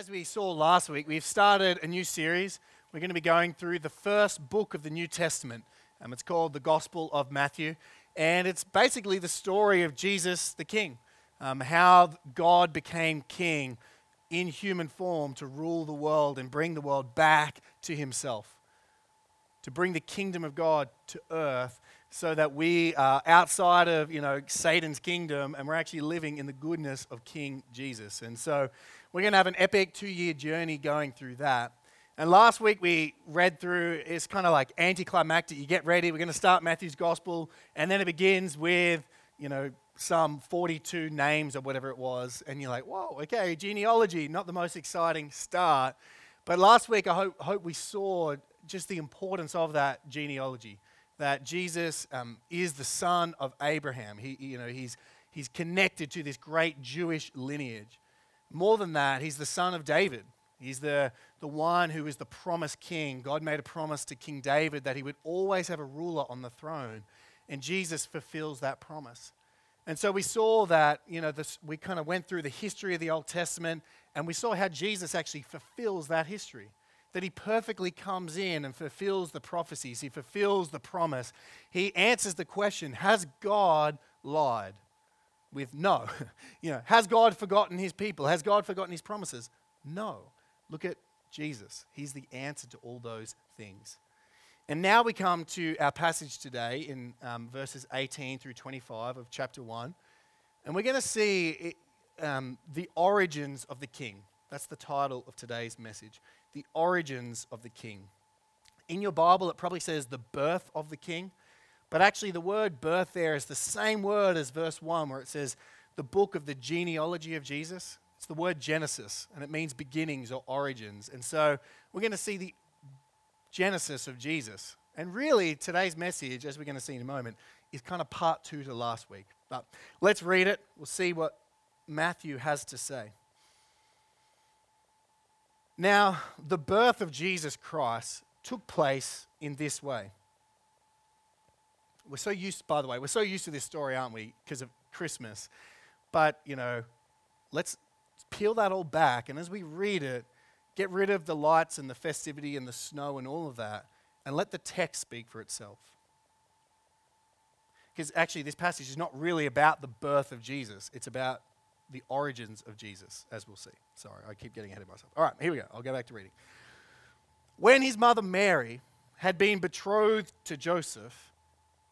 as we saw last week, we've started a new series. We're going to be going through the first book of the New Testament. It's called the Gospel of Matthew. And it's basically the story of Jesus the King, um, how God became king in human form to rule the world and bring the world back to himself, to bring the kingdom of God to earth so that we are outside of you know Satan's kingdom and we're actually living in the goodness of King Jesus. And so we're going to have an epic two year journey going through that. And last week we read through, it's kind of like anticlimactic. You get ready, we're going to start Matthew's gospel, and then it begins with, you know, some 42 names or whatever it was. And you're like, whoa, okay, genealogy, not the most exciting start. But last week I hope, hope we saw just the importance of that genealogy that Jesus um, is the son of Abraham. He, you know, he's, he's connected to this great Jewish lineage. More than that, he's the son of David. He's the, the one who is the promised king. God made a promise to King David that he would always have a ruler on the throne. And Jesus fulfills that promise. And so we saw that, you know, this, we kind of went through the history of the Old Testament and we saw how Jesus actually fulfills that history. That he perfectly comes in and fulfills the prophecies, he fulfills the promise. He answers the question Has God lied? With no. you know, has God forgotten his people? Has God forgotten his promises? No. Look at Jesus. He's the answer to all those things. And now we come to our passage today in um, verses 18 through 25 of chapter 1. And we're going to see it, um, the origins of the king. That's the title of today's message. The origins of the king. In your Bible, it probably says the birth of the king. But actually, the word birth there is the same word as verse 1, where it says the book of the genealogy of Jesus. It's the word Genesis, and it means beginnings or origins. And so we're going to see the Genesis of Jesus. And really, today's message, as we're going to see in a moment, is kind of part two to last week. But let's read it. We'll see what Matthew has to say. Now, the birth of Jesus Christ took place in this way. We're so used, by the way, we're so used to this story, aren't we, because of Christmas. But, you know, let's peel that all back. And as we read it, get rid of the lights and the festivity and the snow and all of that, and let the text speak for itself. Because actually, this passage is not really about the birth of Jesus, it's about the origins of Jesus, as we'll see. Sorry, I keep getting ahead of myself. All right, here we go. I'll go back to reading. When his mother Mary had been betrothed to Joseph,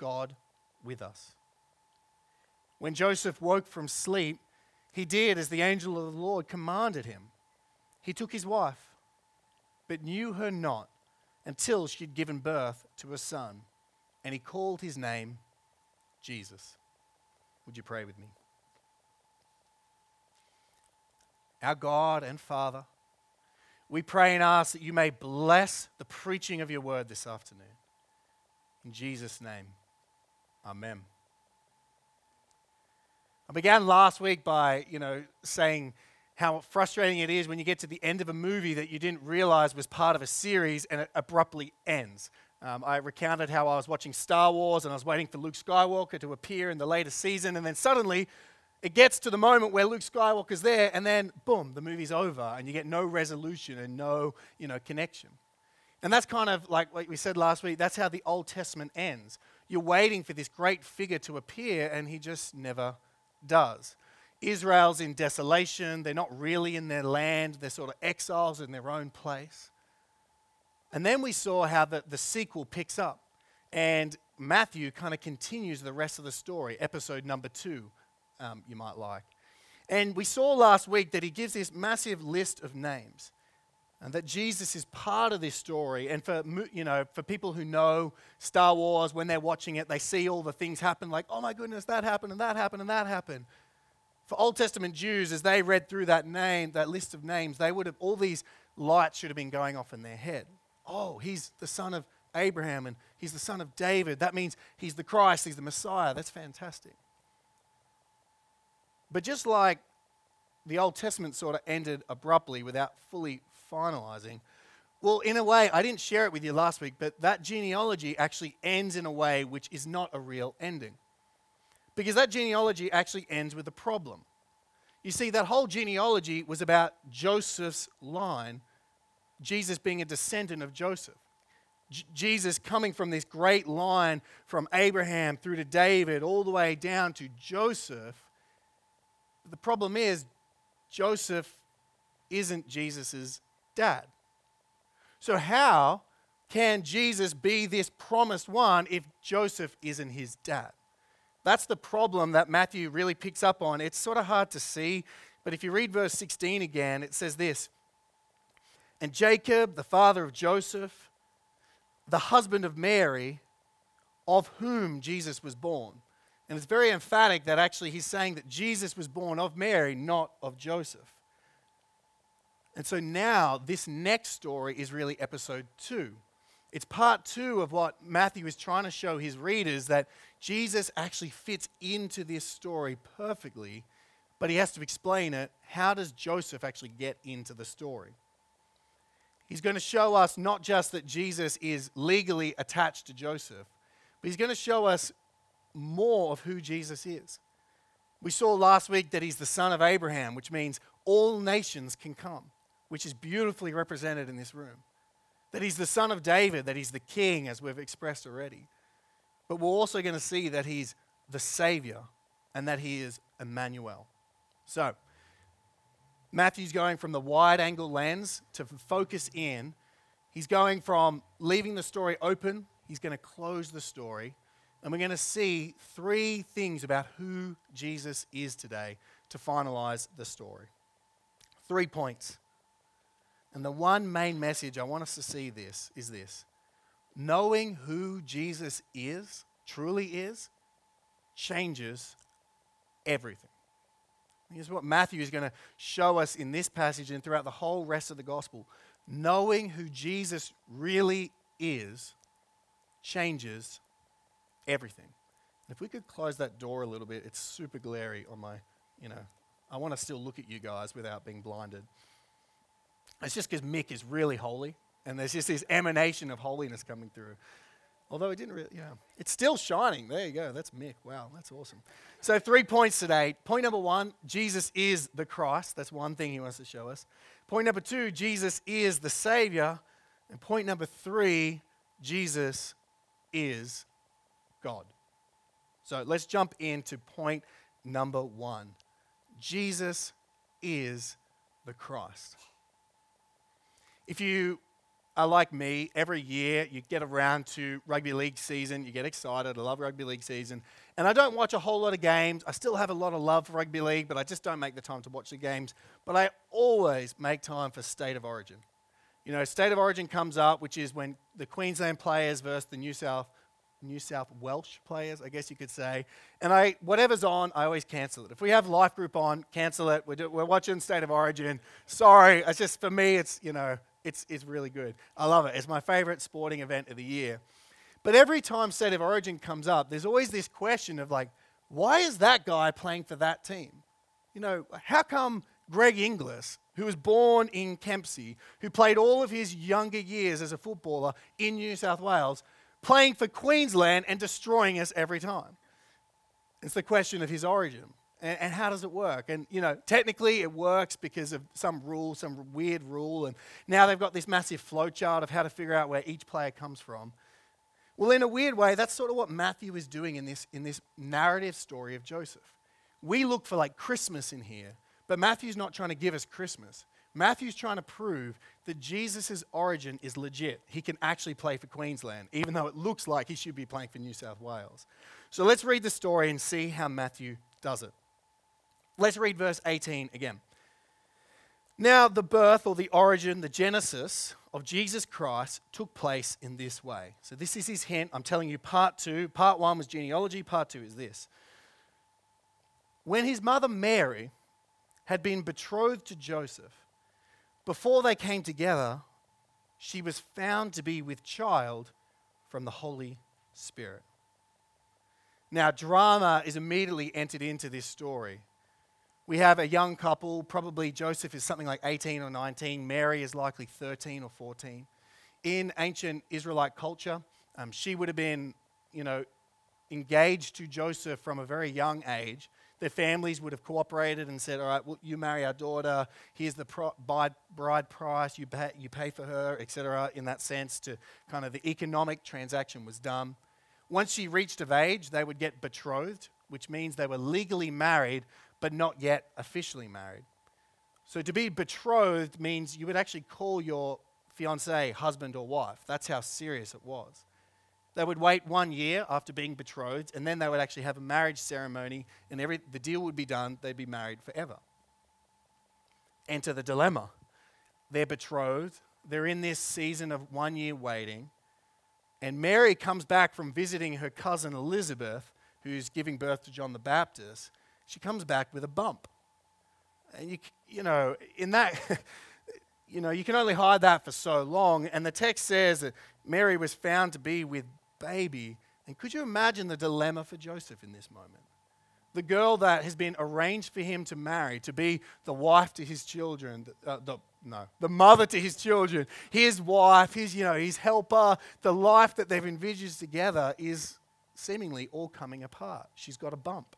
God with us. When Joseph woke from sleep, he did as the angel of the Lord commanded him. He took his wife, but knew her not until she had given birth to a son, and he called his name Jesus. Would you pray with me? Our God and Father, we pray and ask that you may bless the preaching of your word this afternoon. In Jesus' name. Amen. I began last week by, you know, saying how frustrating it is when you get to the end of a movie that you didn't realize was part of a series and it abruptly ends. Um, I recounted how I was watching Star Wars and I was waiting for Luke Skywalker to appear in the latest season, and then suddenly it gets to the moment where Luke Skywalker's there, and then boom, the movie's over, and you get no resolution and no, you know, connection. And that's kind of like what we said last week. That's how the Old Testament ends you're waiting for this great figure to appear, and he just never does. Israel's in desolation. They're not really in their land. They're sort of exiles in their own place. And then we saw how the, the sequel picks up. And Matthew kind of continues the rest of the story, episode number two, um, you might like. And we saw last week that he gives this massive list of names. And that Jesus is part of this story. And for, you know, for people who know Star Wars, when they're watching it, they see all the things happen like, oh my goodness, that happened and that happened and that happened. For Old Testament Jews, as they read through that name, that list of names, they would have, all these lights should have been going off in their head. Oh, he's the son of Abraham and he's the son of David. That means he's the Christ, he's the Messiah. That's fantastic. But just like the Old Testament sort of ended abruptly without fully finalizing, well, in a way, I didn't share it with you last week, but that genealogy actually ends in a way which is not a real ending. Because that genealogy actually ends with a problem. You see, that whole genealogy was about Joseph's line, Jesus being a descendant of Joseph. J- Jesus coming from this great line from Abraham through to David, all the way down to Joseph. The problem is, Joseph isn't Jesus' dad. So, how can Jesus be this promised one if Joseph isn't his dad? That's the problem that Matthew really picks up on. It's sort of hard to see, but if you read verse 16 again, it says this And Jacob, the father of Joseph, the husband of Mary, of whom Jesus was born. And it's very emphatic that actually he's saying that Jesus was born of Mary, not of Joseph. And so now this next story is really episode two. It's part two of what Matthew is trying to show his readers that Jesus actually fits into this story perfectly, but he has to explain it. How does Joseph actually get into the story? He's going to show us not just that Jesus is legally attached to Joseph, but he's going to show us more of who Jesus is. We saw last week that he's the son of Abraham, which means all nations can come, which is beautifully represented in this room. That he's the son of David, that he's the king, as we've expressed already. But we're also going to see that he's the savior and that he is Emmanuel. So, Matthew's going from the wide angle lens to focus in. He's going from leaving the story open, he's going to close the story. And we're going to see three things about who Jesus is today to finalize the story. Three points. And the one main message I want us to see this is this. Knowing who Jesus is, truly is, changes everything. Here's what Matthew is going to show us in this passage and throughout the whole rest of the gospel. Knowing who Jesus really is changes everything. If we could close that door a little bit, it's super glary on my, you know, I want to still look at you guys without being blinded. It's just because Mick is really holy, and there's just this emanation of holiness coming through. Although it didn't really, you know, it's still shining. There you go. That's Mick. Wow, that's awesome. So, three points today. Point number one Jesus is the Christ. That's one thing he wants to show us. Point number two Jesus is the Savior. And point number three Jesus is God. So, let's jump into point number one Jesus is the Christ. If you are like me, every year you get around to rugby league season, you get excited. I love rugby league season. And I don't watch a whole lot of games. I still have a lot of love for rugby league, but I just don't make the time to watch the games. But I always make time for State of Origin. You know, State of Origin comes up, which is when the Queensland players versus the New South New South Welsh players, I guess you could say. And I, whatever's on, I always cancel it. If we have Life Group on, cancel it. We're, do, we're watching State of Origin. Sorry, it's just for me. It's you know, it's, it's really good. I love it. It's my favorite sporting event of the year. But every time State of Origin comes up, there's always this question of like, why is that guy playing for that team? You know, how come Greg Inglis, who was born in Kempsey, who played all of his younger years as a footballer in New South Wales, playing for Queensland and destroying us every time? It's the question of his origin. And, and, how does it work? And, you know, technically it works because of some rule, some weird rule. And now they've got this massive flowchart of how to figure out where each player comes from. Well, in a weird way, that's sort of what Matthew is doing in this, in this narrative story of Joseph. we look for like Christmas in here, but Matthew's not trying to give us Christmas. Matthew's trying to prove that Jesus' origin is legit. He can actually play for Queensland, even though it looks like he should be playing for New South Wales. So let's read the story and see how Matthew does it. Let's read verse 18 again. Now, the birth or the origin, the genesis of Jesus Christ took place in this way. So, this is his hint. I'm telling you part two. Part one was genealogy, part two is this. When his mother Mary had been betrothed to Joseph, before they came together, she was found to be with child from the Holy Spirit. Now, drama is immediately entered into this story. We have a young couple, probably Joseph is something like 18 or 19, Mary is likely 13 or 14. In ancient Israelite culture, um, she would have been, you know, engaged to Joseph from a very young age their families would have cooperated and said, All right, well, you marry our daughter, here's the bride price, you pay, you pay for her, etc. In that sense, to kind of the economic transaction was done. Once she reached of age, they would get betrothed, which means they were legally married, but not yet officially married. So to be betrothed means you would actually call your fiance husband or wife. That's how serious it was. They would wait one year after being betrothed, and then they would actually have a marriage ceremony, and every, the deal would be done. They'd be married forever. Enter the dilemma. They're betrothed, they're in this season of one year waiting, and Mary comes back from visiting her cousin Elizabeth, who's giving birth to John the Baptist. She comes back with a bump. And you, you know, in that. you know, you can only hide that for so long. And the text says that Mary was found to be with baby. And could you imagine the dilemma for Joseph in this moment? The girl that has been arranged for him to marry, to be the wife to his children, uh, the, no, the mother to his children, his wife, his, you know, his helper, the life that they've envisaged together is seemingly all coming apart. She's got a bump.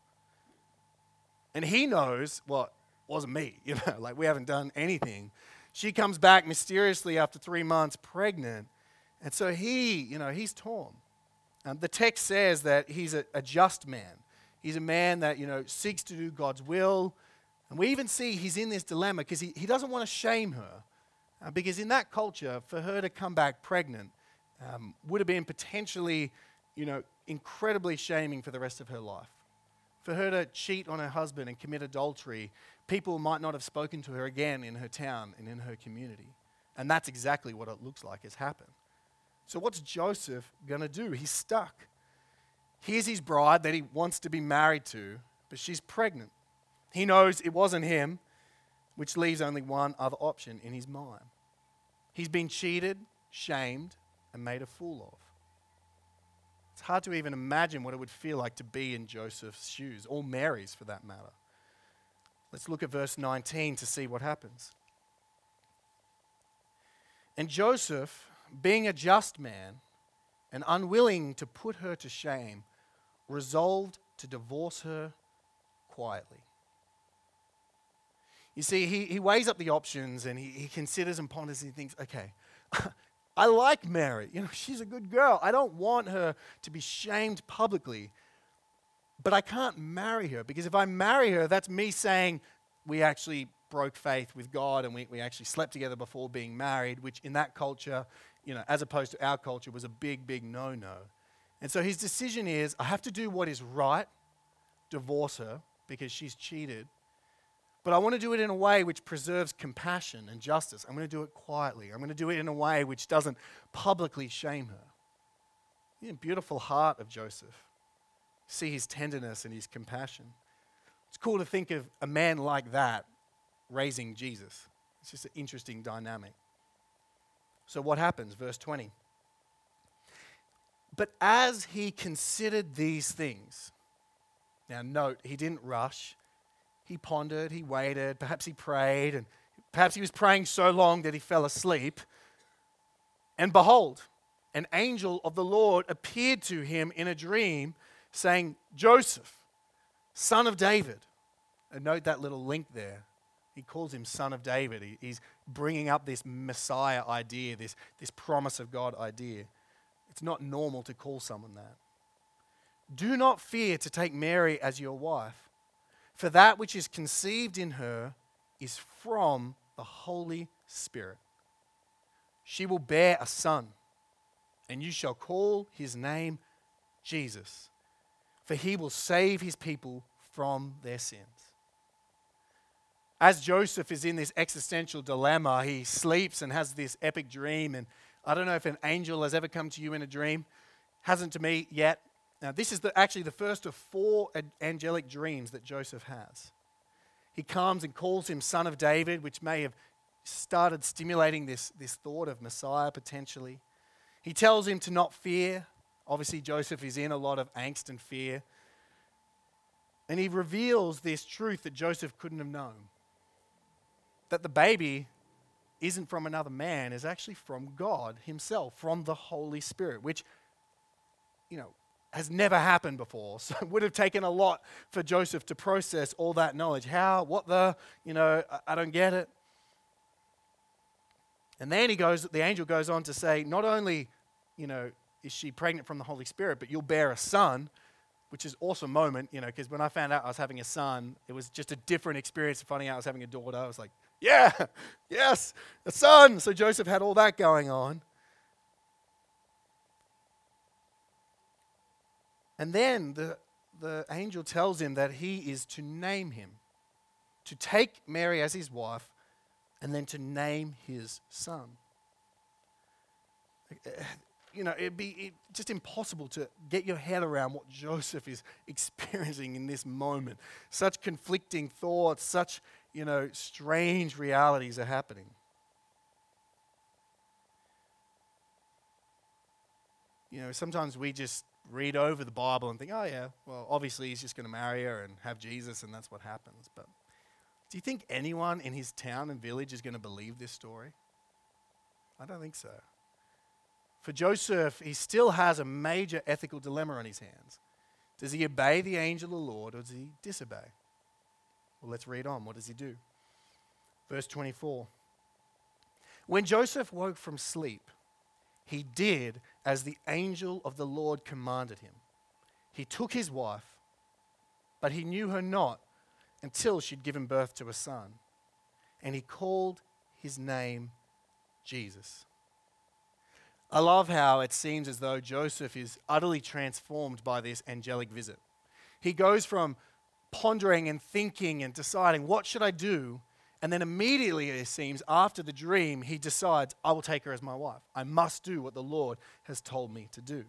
And he knows, well, wasn't me, you know, like we haven't done anything. She comes back mysteriously after three months pregnant. And so he, you know, he's torn. Um, the text says that he's a, a, just man. He's a man that, you know, seeks to do God's will. And we even see he's in this dilemma because he, he doesn't want to shame her. Uh, because in that culture, for her to come back pregnant um, would have been potentially, you know, incredibly shaming for the rest of her life. For her to cheat on her husband and commit adultery, people might not have spoken to her again in her town and in her community. And that's exactly what it looks like has happened. So, what's Joseph going to do? He's stuck. Here's his bride that he wants to be married to, but she's pregnant. He knows it wasn't him, which leaves only one other option in his mind. He's been cheated, shamed, and made a fool of. It's hard to even imagine what it would feel like to be in Joseph's shoes, or Mary's for that matter. Let's look at verse 19 to see what happens. And Joseph being a just man and unwilling to put her to shame, resolved to divorce her quietly. You see, he, he weighs up the options and he, he considers and ponders and he thinks, okay, I like Mary. You know, she's a good girl. I don't want her to be shamed publicly. But I can't marry her because if I marry her, that's me saying we actually broke faith with God and we, we actually slept together before being married, which in that culture you know, as opposed to our culture, was a big, big no no. And so his decision is I have to do what is right, divorce her because she's cheated, but I want to do it in a way which preserves compassion and justice. I'm going to do it quietly. I'm going to do it in a way which doesn't publicly shame her. The beautiful heart of Joseph. See his tenderness and his compassion. It's cool to think of a man like that raising Jesus. It's just an interesting dynamic. So, what happens? Verse 20. But as he considered these things, now note, he didn't rush. He pondered, he waited, perhaps he prayed, and perhaps he was praying so long that he fell asleep. And behold, an angel of the Lord appeared to him in a dream, saying, Joseph, son of David. And note that little link there. He calls him Son of David. He, he's bringing up this Messiah idea, this, this promise of God idea. It's not normal to call someone that. Do not fear to take Mary as your wife, For that which is conceived in her is from the Holy Spirit. She will bear a son, and you shall call his name Jesus, for he will save his people from their sins. As Joseph is in this existential dilemma, he sleeps and has this epic dream. And I don't know if an angel has ever come to you in a dream, hasn't to me yet. Now, this is the, actually the first of four angelic dreams that Joseph has. He comes and calls him son of David, which may have started stimulating this, this thought of Messiah potentially. He tells him to not fear. Obviously, Joseph is in a lot of angst and fear. And he reveals this truth that Joseph couldn't have known that the baby isn't from another man, is actually from God Himself, from the Holy Spirit, which, you know, has never happened before. So it would have taken a lot for Joseph to process all that knowledge. How? What the? You know, I, I don't get it. And then he goes, the angel goes on to say, not only, you know, is she pregnant from the Holy Spirit, but you'll bear a son, which is awesome moment, you know, because when I found out I was having a son, it was just a different experience of finding out I was having a daughter. I was like, yeah, yes, a son. So Joseph had all that going on. And then the, the angel tells him that he is to name him, to take Mary as his wife, and then to name his son. You know, it'd be just impossible to get your head around what Joseph is experiencing in this moment. Such conflicting thoughts, such, you know, strange realities are happening. You know, sometimes we just read over the Bible and think, oh, yeah, well, obviously he's just going to marry her and have Jesus, and that's what happens. But do you think anyone in his town and village is going to believe this story? I don't think so. For Joseph, he still has a major ethical dilemma on his hands. Does he obey the angel of the Lord or does he disobey? Well, let's read on. What does he do? Verse 24. When Joseph woke from sleep, he did as the angel of the Lord commanded him. He took his wife, but he knew her not until she'd given birth to a son. And he called his name Jesus. I love how it seems as though Joseph is utterly transformed by this angelic visit. He goes from pondering and thinking and deciding, what should I do? And then immediately, it seems, after the dream, he decides, I will take her as my wife. I must do what the Lord has told me to do.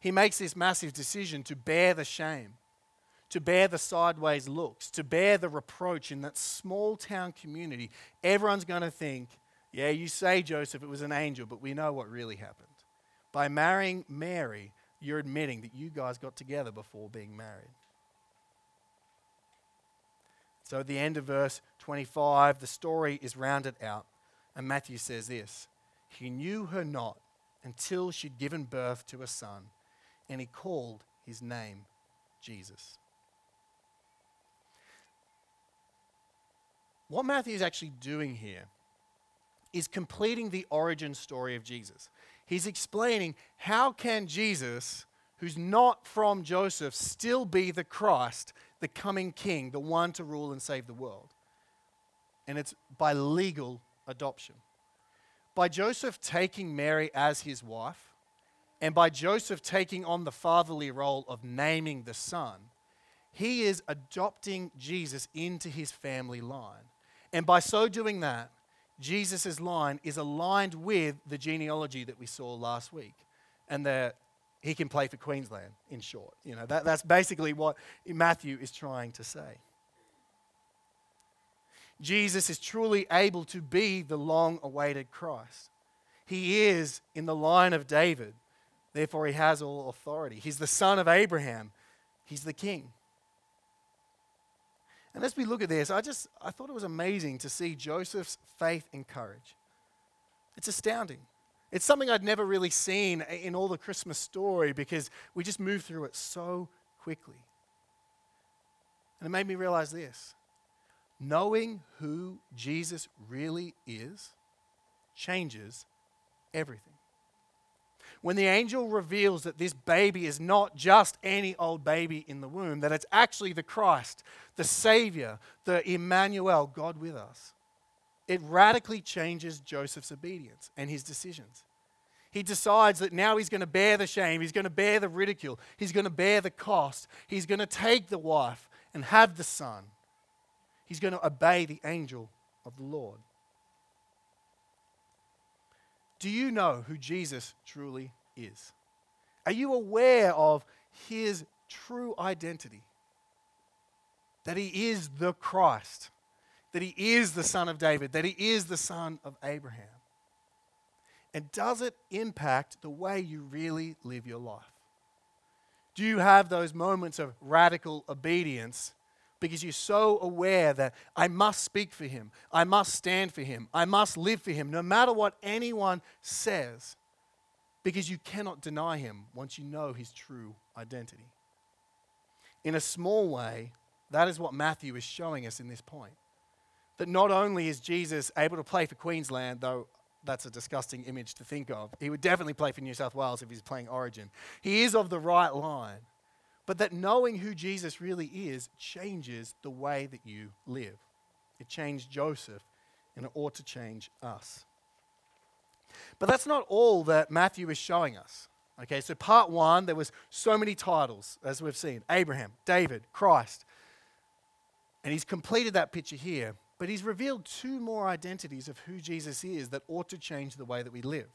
He makes this massive decision to bear the shame, to bear the sideways looks, to bear the reproach in that small town community. Everyone's going to think, yeah, you say, Joseph, it was an angel, but we know what really happened. By marrying Mary, you're admitting that you guys got together before being married. So at the end of verse 25, the story is rounded out, and Matthew says this He knew her not until she'd given birth to a son, and he called his name Jesus. What Matthew is actually doing here is completing the origin story of Jesus. He's explaining how can Jesus, who's not from Joseph, still be the Christ the coming king, the one to rule and save the world. And it's by legal adoption. By Joseph taking Mary as his wife, and by Joseph taking on the fatherly role of naming the son, he is adopting Jesus into his family line. And by so doing that, Jesus' line is aligned with the genealogy that we saw last week and the he can play for Queensland, in short. You know, that, that's basically what Matthew is trying to say. Jesus is truly able to be the long awaited Christ. He is in the line of David, therefore, he has all authority. He's the son of Abraham, he's the king. And as we look at this, I just I thought it was amazing to see Joseph's faith and courage. It's astounding. It's something I'd never really seen in all the Christmas story because we just move through it so quickly. And it made me realize this knowing who Jesus really is changes everything. when the angel reveals that this baby is not just any old baby in the womb, that it's actually the Christ, the Savior, the Emmanuel, God with us, it radically changes Joseph's obedience and his decisions. He decides that now he's going to bear the shame, he's going to bear the ridicule, he's going to bear the cost, he's going to take the wife and have the son. He's going to obey the angel of the Lord. Do you know who Jesus truly is? Are you aware of his true identity? That he is the Christ, that he is the Son of David, that he is the Son of Abraham. And does it impact the way you really live your life? Do you have those moments of radical obedience because you're so aware that I must speak for him, I must stand for him, I must live for him, no matter what anyone says, because you cannot deny him once you know his true identity. In a small way, that is what Matthew is showing us in this point. That not only is Jesus able to play for Queensland, though that's a disgusting image to think of, he would definitely play for New South Wales if he's playing Origin. He is of the right line but that knowing who Jesus really is changes the way that you live. It changed Joseph, and it ought to change us. But that's not all that Matthew is showing us. Okay, so part one, there was so many titles, as we've seen Abraham, David, Christ. And he's completed that picture here, but he's revealed two more identities of who Jesus is that ought to change the way that we live.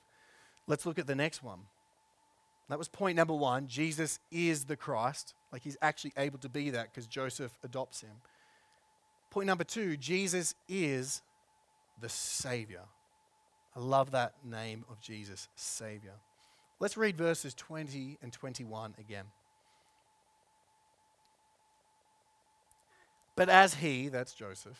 Let's look at the next one. That was point number one. Jesus is the Christ. Like he's actually able to be that because Joseph adopts him. Point number two Jesus is the Savior. I love that name of Jesus, Savior. Let's read verses 20 and 21 again. But as he, that's Joseph,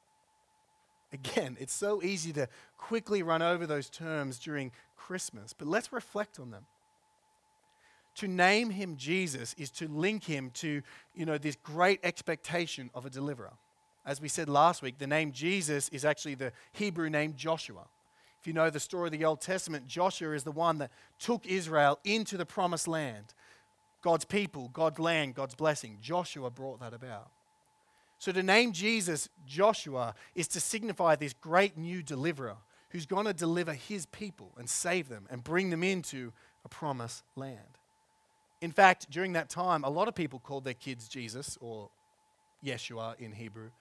Again, it's so easy to quickly run over those terms during Christmas, but let's reflect on them to name him Jesus is to link him to, you know, this great expectation of a deliverer. As we said last week, the name Jesus is actually the Hebrew name Joshua. If you know the story of the Old Testament, Joshua is the one that took Israel into the promised land. God's people, God's land, God's blessing. Joshua brought that about. So to name Jesus Joshua is to signify this great new deliverer who's going to deliver his people and save them and bring them into a promised land. In fact, during that time, a lot of people called their kids Jesus or Yeshua in Hebrew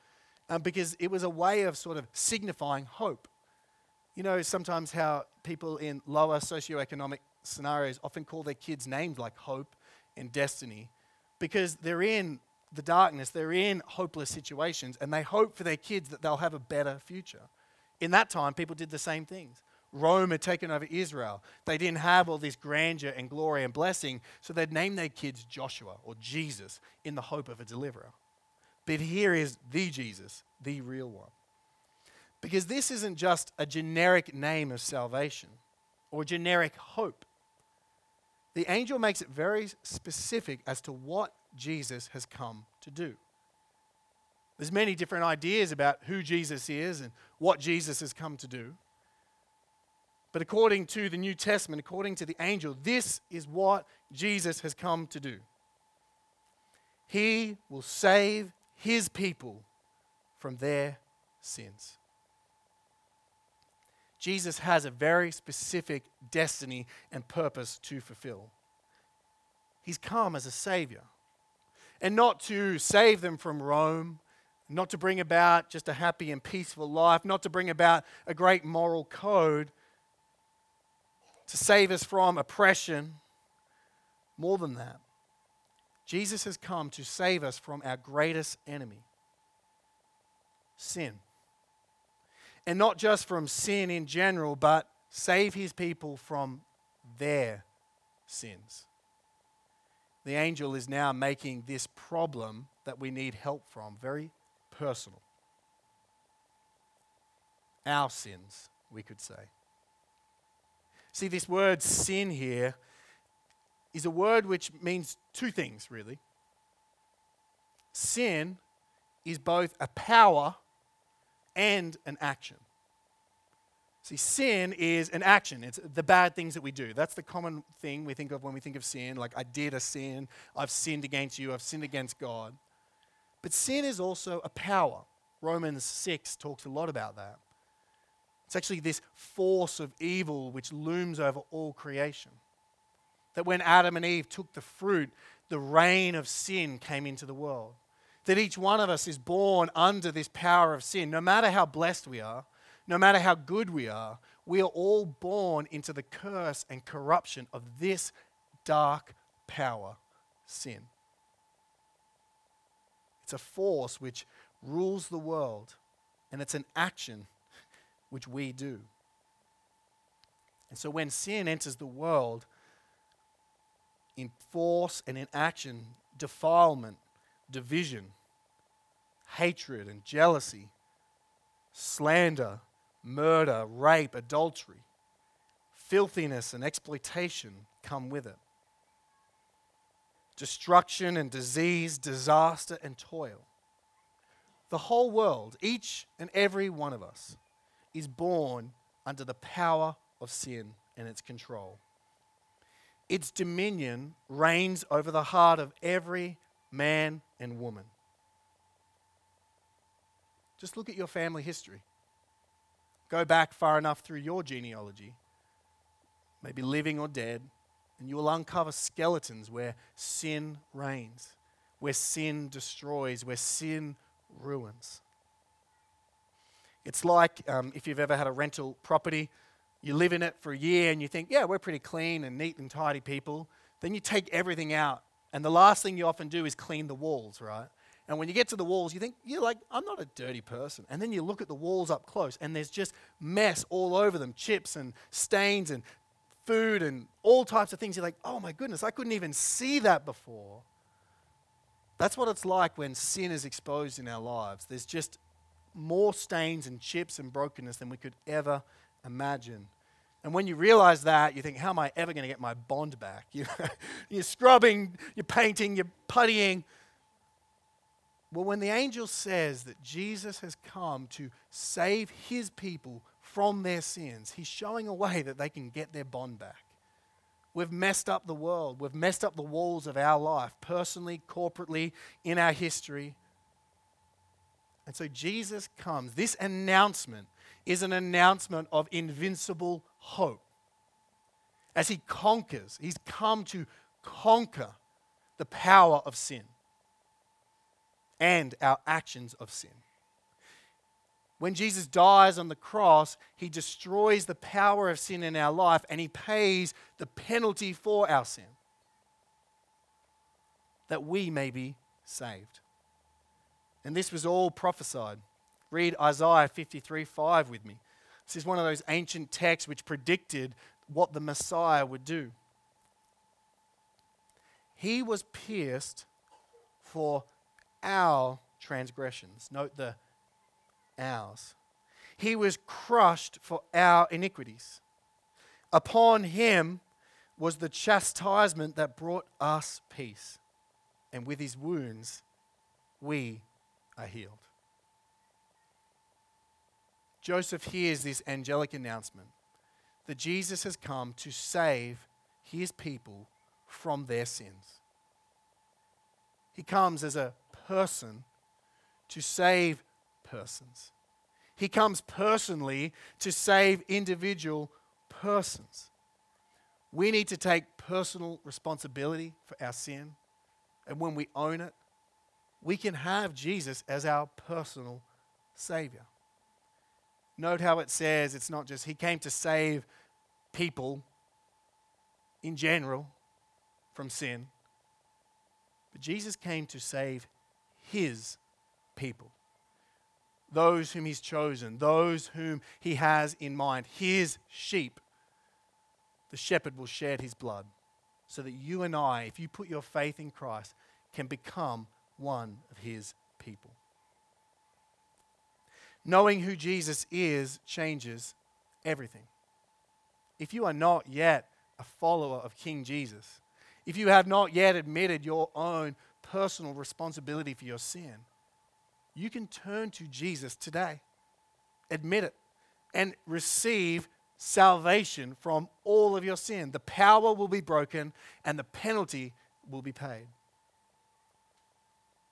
um, because it was a way of sort of signifying hope. You know, sometimes how people in lower socioeconomic scenarios often call their kids names like hope and destiny because they're in the darkness, they're in hopeless situations, and they hope for their kids that they'll have a better future. In that time, people did the same things. Rome had taken over Israel. They didn't have all this grandeur and glory and blessing, so they'd name their kids Joshua or Jesus in the hope of a deliverer. But here is the Jesus, the real one. Because this isn't just a generic name of salvation or generic hope. The angel makes it very specific as to what Jesus has come to do. There's many different ideas about who Jesus is and what Jesus has come to do. But according to the New Testament, according to the angel, this is what Jesus has come to do. He will save his people from their sins. Jesus has a very specific destiny and purpose to fulfill. He's come as a savior. And not to save them from Rome, not to bring about just a happy and peaceful life, not to bring about a great moral code, to save us from oppression. More than that, Jesus has come to save us from our greatest enemy sin. And not just from sin in general, but save his people from their sins. The angel is now making this problem that we need help from very personal. Our sins, we could say. See, this word sin here is a word which means two things, really. Sin is both a power and an action. See, sin is an action. It's the bad things that we do. That's the common thing we think of when we think of sin. Like, I did a sin, I've sinned against you, I've sinned against God. But sin is also a power. Romans 6 talks a lot about that. It's actually this force of evil which looms over all creation. That when Adam and Eve took the fruit, the reign of sin came into the world. That each one of us is born under this power of sin. No matter how blessed we are, no matter how good we are, we are all born into the curse and corruption of this dark power, sin. It's a force which rules the world, and it's an action which we do. And so when sin enters the world, in force and in action, defilement, division, hatred, and jealousy, slander, murder, rape, adultery, filthiness, and exploitation come with it. Destruction and disease, disaster and toil. The whole world, each and every one of us, is born under the power of sin and its control. Its dominion reigns over the heart of every man and woman. Just look at your family history. Go back far enough through your genealogy, maybe living or dead, and you will uncover skeletons where sin reigns, where sin destroys, where sin ruins. It's like um, if you've ever had a rental property, you live in it for a year and you think, yeah, we're pretty clean and neat and tidy people. Then you take everything out, and the last thing you often do is clean the walls, right? And when you get to the walls, you think, you're like, I'm not a dirty person. And then you look at the walls up close, and there's just mess all over them chips and stains and food and all types of things. You're like, oh my goodness, I couldn't even see that before. That's what it's like when sin is exposed in our lives. There's just more stains and chips and brokenness than we could ever imagine. And when you realize that, you think, how am I ever going to get my bond back? You know, you're scrubbing, you're painting, you're puttying well, when the angel says that Jesus has come to save his people from their sins, he's showing a way that they can get their bond back. We've messed up the world. We've messed up the walls of our life, personally, corporately, in our history. And so Jesus comes. This announcement is an announcement of invincible hope. As he conquers, he's come to conquer the power of sin and our actions of sin. When Jesus dies on the cross, he destroys the power of sin in our life and he pays the penalty for our sin that we may be saved. And this was all prophesied. Read Isaiah 53 5 with me. This is one of those ancient texts which predicted what the Messiah would do. He was pierced for our transgressions. Note the ours. He was crushed for our iniquities. Upon him was the chastisement that brought us peace. And with his wounds, we are healed. Joseph hears this angelic announcement that Jesus has come to save his people from their sins. He comes as a person to save persons. He comes personally to save individual persons. We need to take personal responsibility for our sin. And when we own it, we can have Jesus as our personal Savior. Note how it says it's not just He came to save people in general from sin, but Jesus came to save his people. Those whom he's chosen, those whom he has in mind, his sheep. The shepherd will shed his blood so that you and I, if you put your faith in Christ, can become one of his people. Knowing who Jesus is changes everything. If you are not yet a follower of King Jesus, if you have not yet admitted your own personal responsibility for your sin, you can turn to Jesus today, admit it, and receive salvation from all of your sin. The power will be broken and the penalty will be paid.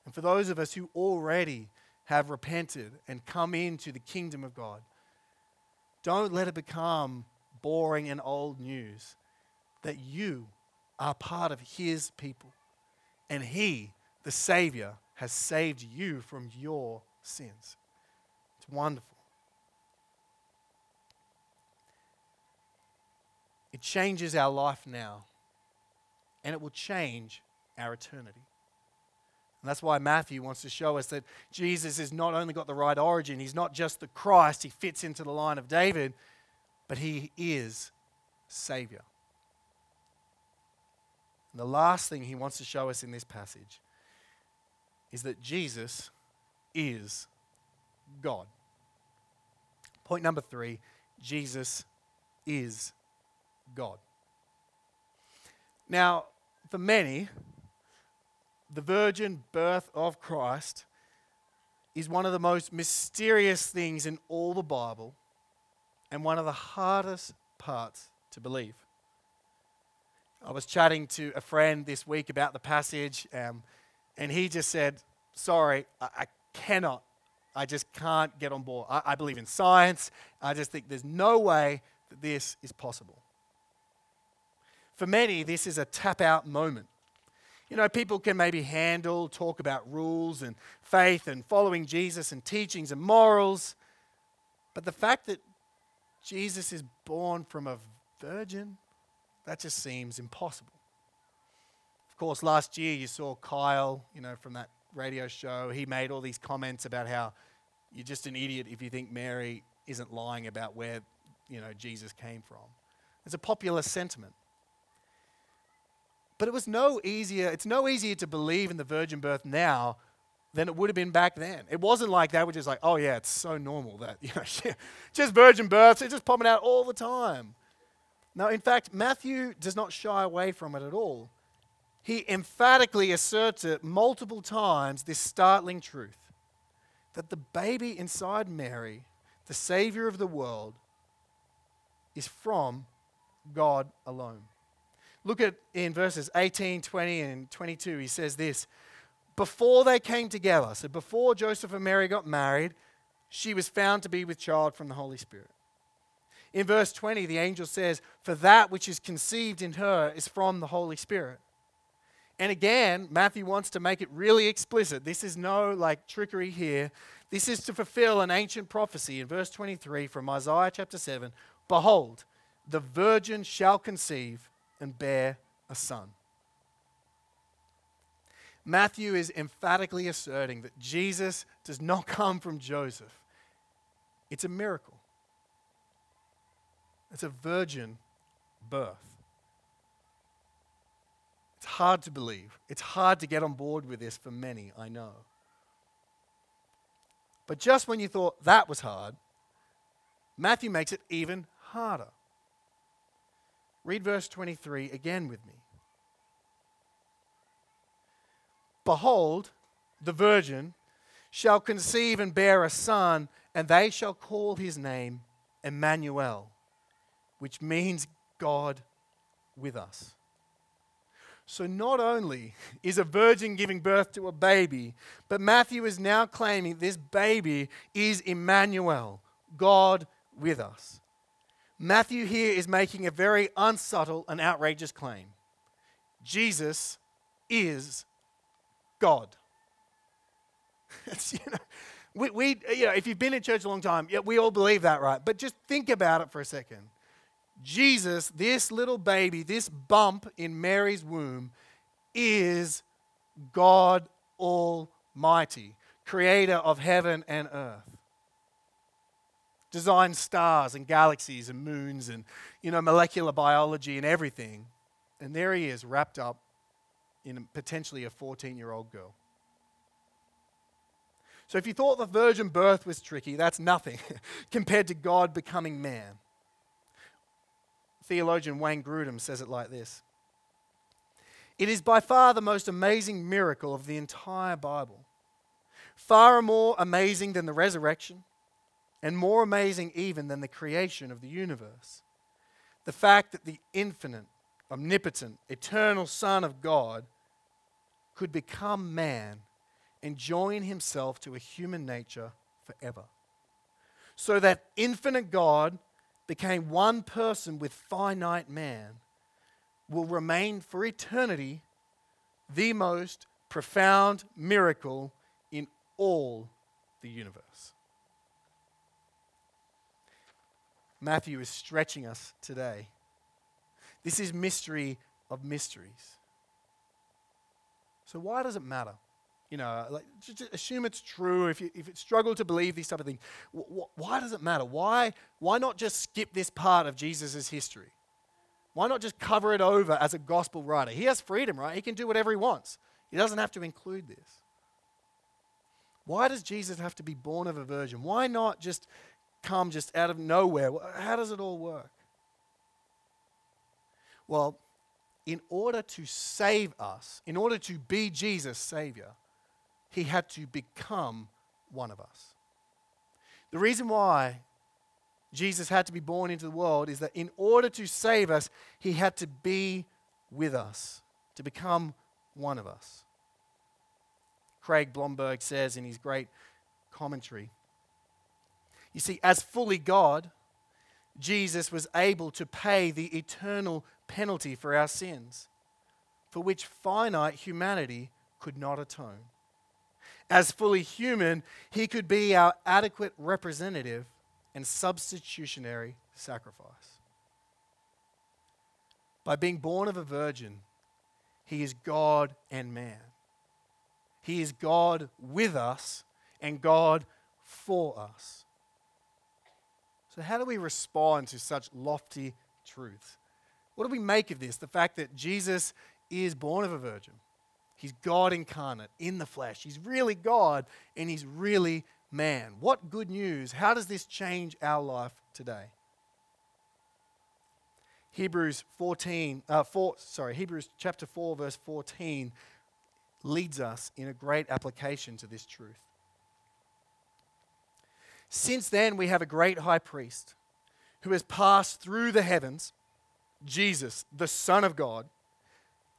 And for those of us who already have repented and come into the kingdom of God, don't let it become boring and old news that you are part of His people. And He, the Savior, has saved you from your sins. It's wonderful. It changes our life now, and it will change our eternity. And that's why Matthew wants to show us that Jesus has not only got the right origin, he's not just the Christ, he fits into the line of David, but he is Savior. And the last thing he wants to show us in this passage is that Jesus is God. Point number three Jesus is God. Now, for many, the virgin birth of Christ is one of the most mysterious things in all the Bible and one of the hardest parts to believe. I was chatting to a friend this week about the passage, um, and he just said, Sorry, I, I, cannot, I just can't get on board. I, I believe in science. I just think there's no way that this is possible. For many, this is a tap out moment. You know, people can maybe handle, talk about rules and faith and following Jesus and teachings and morals. But the fact that Jesus is born from a virgin, that just seems impossible. Of course, last year you saw Kyle, you know, from that radio show. He made all these comments about how you're just an idiot if you think Mary isn't lying about where, you know, Jesus came from. It's a popular sentiment. But it was no easier, it's no easier to believe in the virgin birth now than it would have been back then. It wasn't like they were just like, oh yeah, it's so normal that, you know, just virgin births, it's just popping out all the time. No, in fact, Matthew does not shy away from it at all. He emphatically asserts it multiple times this startling truth that the baby inside Mary, the Savior of the world, is from God alone. Look at in verses 18, 20, and 22. He says this Before they came together, so before Joseph and Mary got married, she was found to be with child from the Holy Spirit. In verse 20, the angel says, For that which is conceived in her is from the Holy Spirit. And again, Matthew wants to make it really explicit. This is no like trickery here. This is to fulfill an ancient prophecy in verse 23 from Isaiah chapter 7 Behold, the virgin shall conceive and bear a son. Matthew is emphatically asserting that Jesus does not come from Joseph. It's a miracle. It's a virgin birth. It's hard to believe. It's hard to get on board with this for many, I know. But just when you thought that was hard, Matthew makes it even harder. Read verse 23 again with me. Behold, the virgin shall conceive and bear a son, and they shall call his name Emmanuel, which means God with us. So, not only is a virgin giving birth to a baby, but Matthew is now claiming this baby is Emmanuel, God with us. Matthew here is making a very unsubtle and outrageous claim Jesus is God. you know, we, we, you know, if you've been in church a long time, yeah, we all believe that, right? But just think about it for a second. Jesus, this little baby, this bump in Mary's womb, is God Almighty, creator of heaven and earth designed stars and galaxies and moons and you know molecular biology and everything And there he is, wrapped up in potentially a 14 year old girl. So if you thought the virgin birth was tricky, that's nothing compared to God becoming man. Theologian Wayne Grudem says it like this It is by far the most amazing miracle of the entire Bible. Far more amazing than the resurrection, and more amazing even than the creation of the universe. The fact that the infinite, omnipotent, eternal Son of God could become man and join himself to a human nature forever. So that infinite God became one person with finite man will remain for eternity the most profound miracle in all the universe. Matthew is stretching us today. This is mystery of mysteries. So, why does it matter? You know, like, just assume it's true. If you, if you struggle to believe these type of things, why does it matter? Why, why not just skip this part of Jesus' history? Why not just cover it over as a gospel writer? He has freedom, right? He can do whatever he wants. He doesn't have to include this. Why does Jesus have to be born of a virgin? Why not just come just out of nowhere? How does it all work? Well, in order to save us, in order to be Jesus' Savior, he had to become one of us. The reason why Jesus had to be born into the world is that in order to save us, he had to be with us, to become one of us. Craig Blomberg says in his great commentary You see, as fully God, Jesus was able to pay the eternal penalty for our sins, for which finite humanity could not atone as fully human, he could be our adequate representative and substitutionary sacrifice. By being born of a virgin, he is God and man. He is God with us and God for us. So, how do we respond to such lofty truths? What do we make of this? The fact that Jesus is born of a virgin, He's God incarnate in the flesh. He's really God and he's really man. What good news. How does this change our life today? Hebrews 14, uh, 4, sorry, Hebrews chapter 4, verse 14 leads us in a great application to this truth. Since then, we have a great high priest who has passed through the heavens, Jesus, the Son of God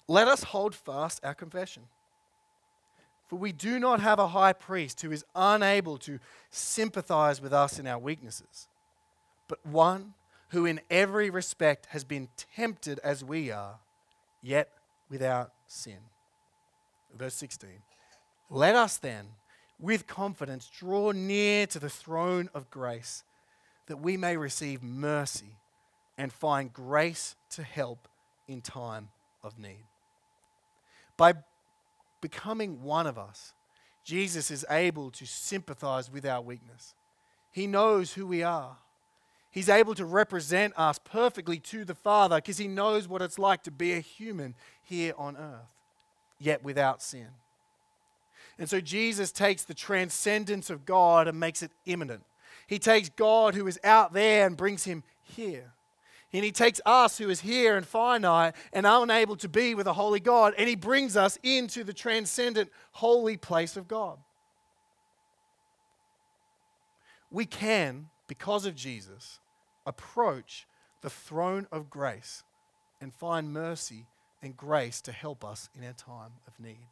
let us hold fast our confession. For we do not have a high priest who is unable to sympathize with us in our weaknesses, but one who in every respect has been tempted as we are, yet without sin. Verse 16. Let us then, with confidence, draw near to the throne of grace, that we may receive mercy and find grace to help in time of need. By becoming one of us, Jesus is able to sympathize with our weakness. He knows who we are. He's able to represent us perfectly to the Father because he knows what it's like to be a human here on earth, yet without sin. And so Jesus takes the transcendence of God and makes it immanent. He takes God who is out there and brings him here. And he takes us, who is here and finite and unable to be with a holy God, and he brings us into the transcendent, holy place of God. We can, because of Jesus, approach the throne of grace and find mercy and grace to help us in our time of need.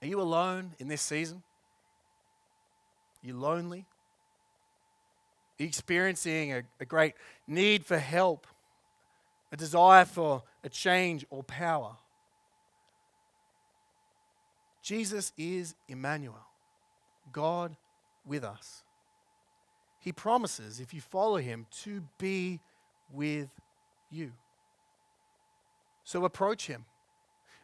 Are you alone in this season? Are you lonely? Experiencing a, a great need for help, a desire for a change or power. Jesus is Emmanuel, God with us. He promises, if you follow him, to be with you. So approach him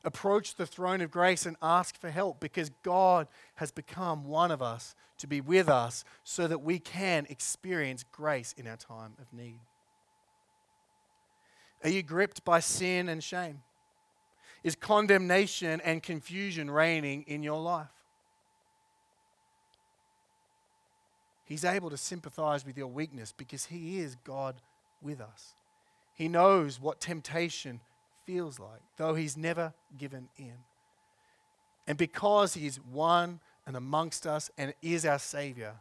approach the throne of grace and ask for help because God has become one of us to be with us so that we can experience grace in our time of need. Are you gripped by sin and shame? Is condemnation and confusion reigning in your life? He's able to sympathize with your weakness because He is God with us. He knows what temptation feels like, though He's never given in. And because He's one and amongst us and is our Savior,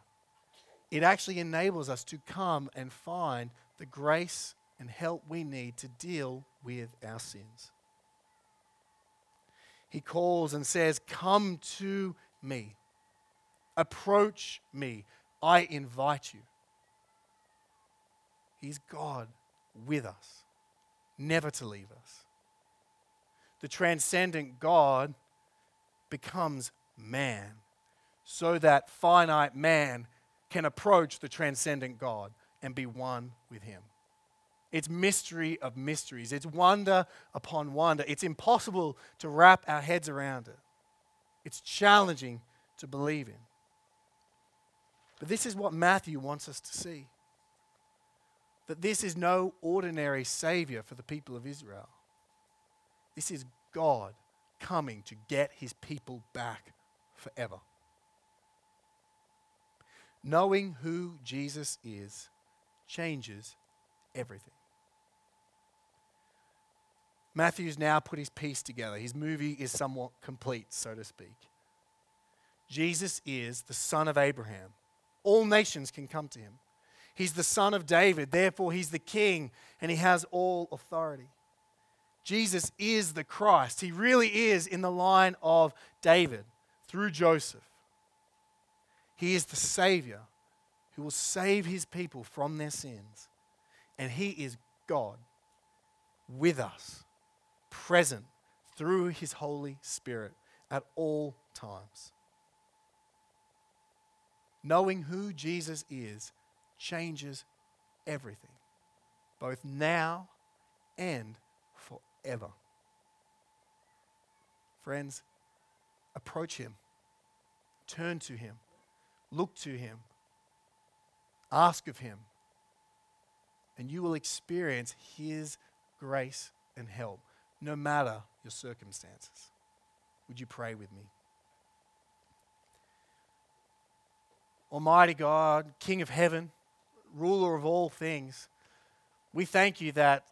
it actually enables us to come and find the grace and help we need to deal with our sins. He calls and says, Come to me, approach me, I invite you. He's God with us, never to leave us. The transcendent God becomes man so that finite man can approach the transcendent God and be one with him. It's mystery of mysteries. It's wonder upon wonder. It's impossible to wrap our heads around it. It's challenging to believe in. But this is what Matthew wants us to see that this is no ordinary Savior for the people of Israel. This is God coming to get his people back forever. Knowing who Jesus is changes everything. Matthew's now put his piece together. His movie is somewhat complete, so to speak. Jesus is the son of Abraham. All nations can come to him. He's the son of David, therefore, he's the king and he has all authority. Jesus is the Christ. He really is in the line of David through Joseph. He is the Savior who will save his people from their sins. And he is God with us, present through his Holy Spirit at all times. Knowing who Jesus is changes everything, both now and forever. Friends, approach him, turn to him, look to him, ask of him, and you will experience his grace and help no matter your circumstances. Would you pray with me? Almighty God, King of heaven, ruler of all things, we thank you that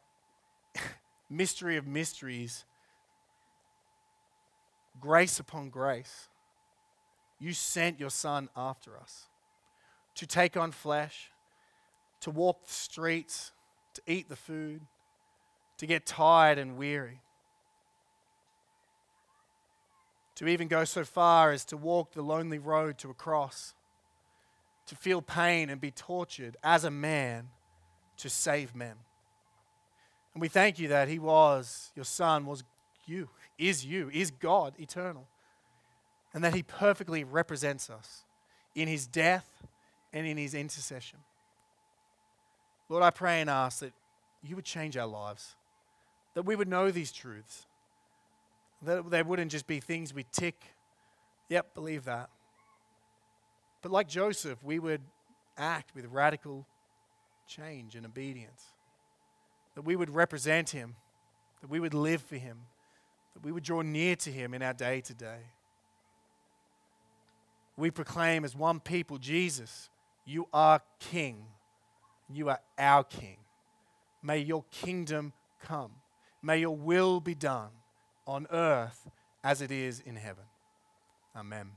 mystery of mysteries, grace upon grace, you sent your Son after us to take on flesh, to walk the streets, to eat the food, to get tired and weary, to even go so far as to walk the lonely road to a cross to feel pain and be tortured as a man to save men. And we thank you that he was, your son was you, is you, is God eternal. And that he perfectly represents us in his death and in his intercession. Lord, I pray and ask that you would change our lives, that we would know these truths, that they wouldn't just be things we tick, yep, believe that, but like Joseph, we would act with radical change and obedience. That we would represent him, that we would live for him, that we would draw near to him in our day to day. We proclaim as one people Jesus, you are King. You are our King. May your kingdom come. May your will be done on earth as it is in heaven. Amen.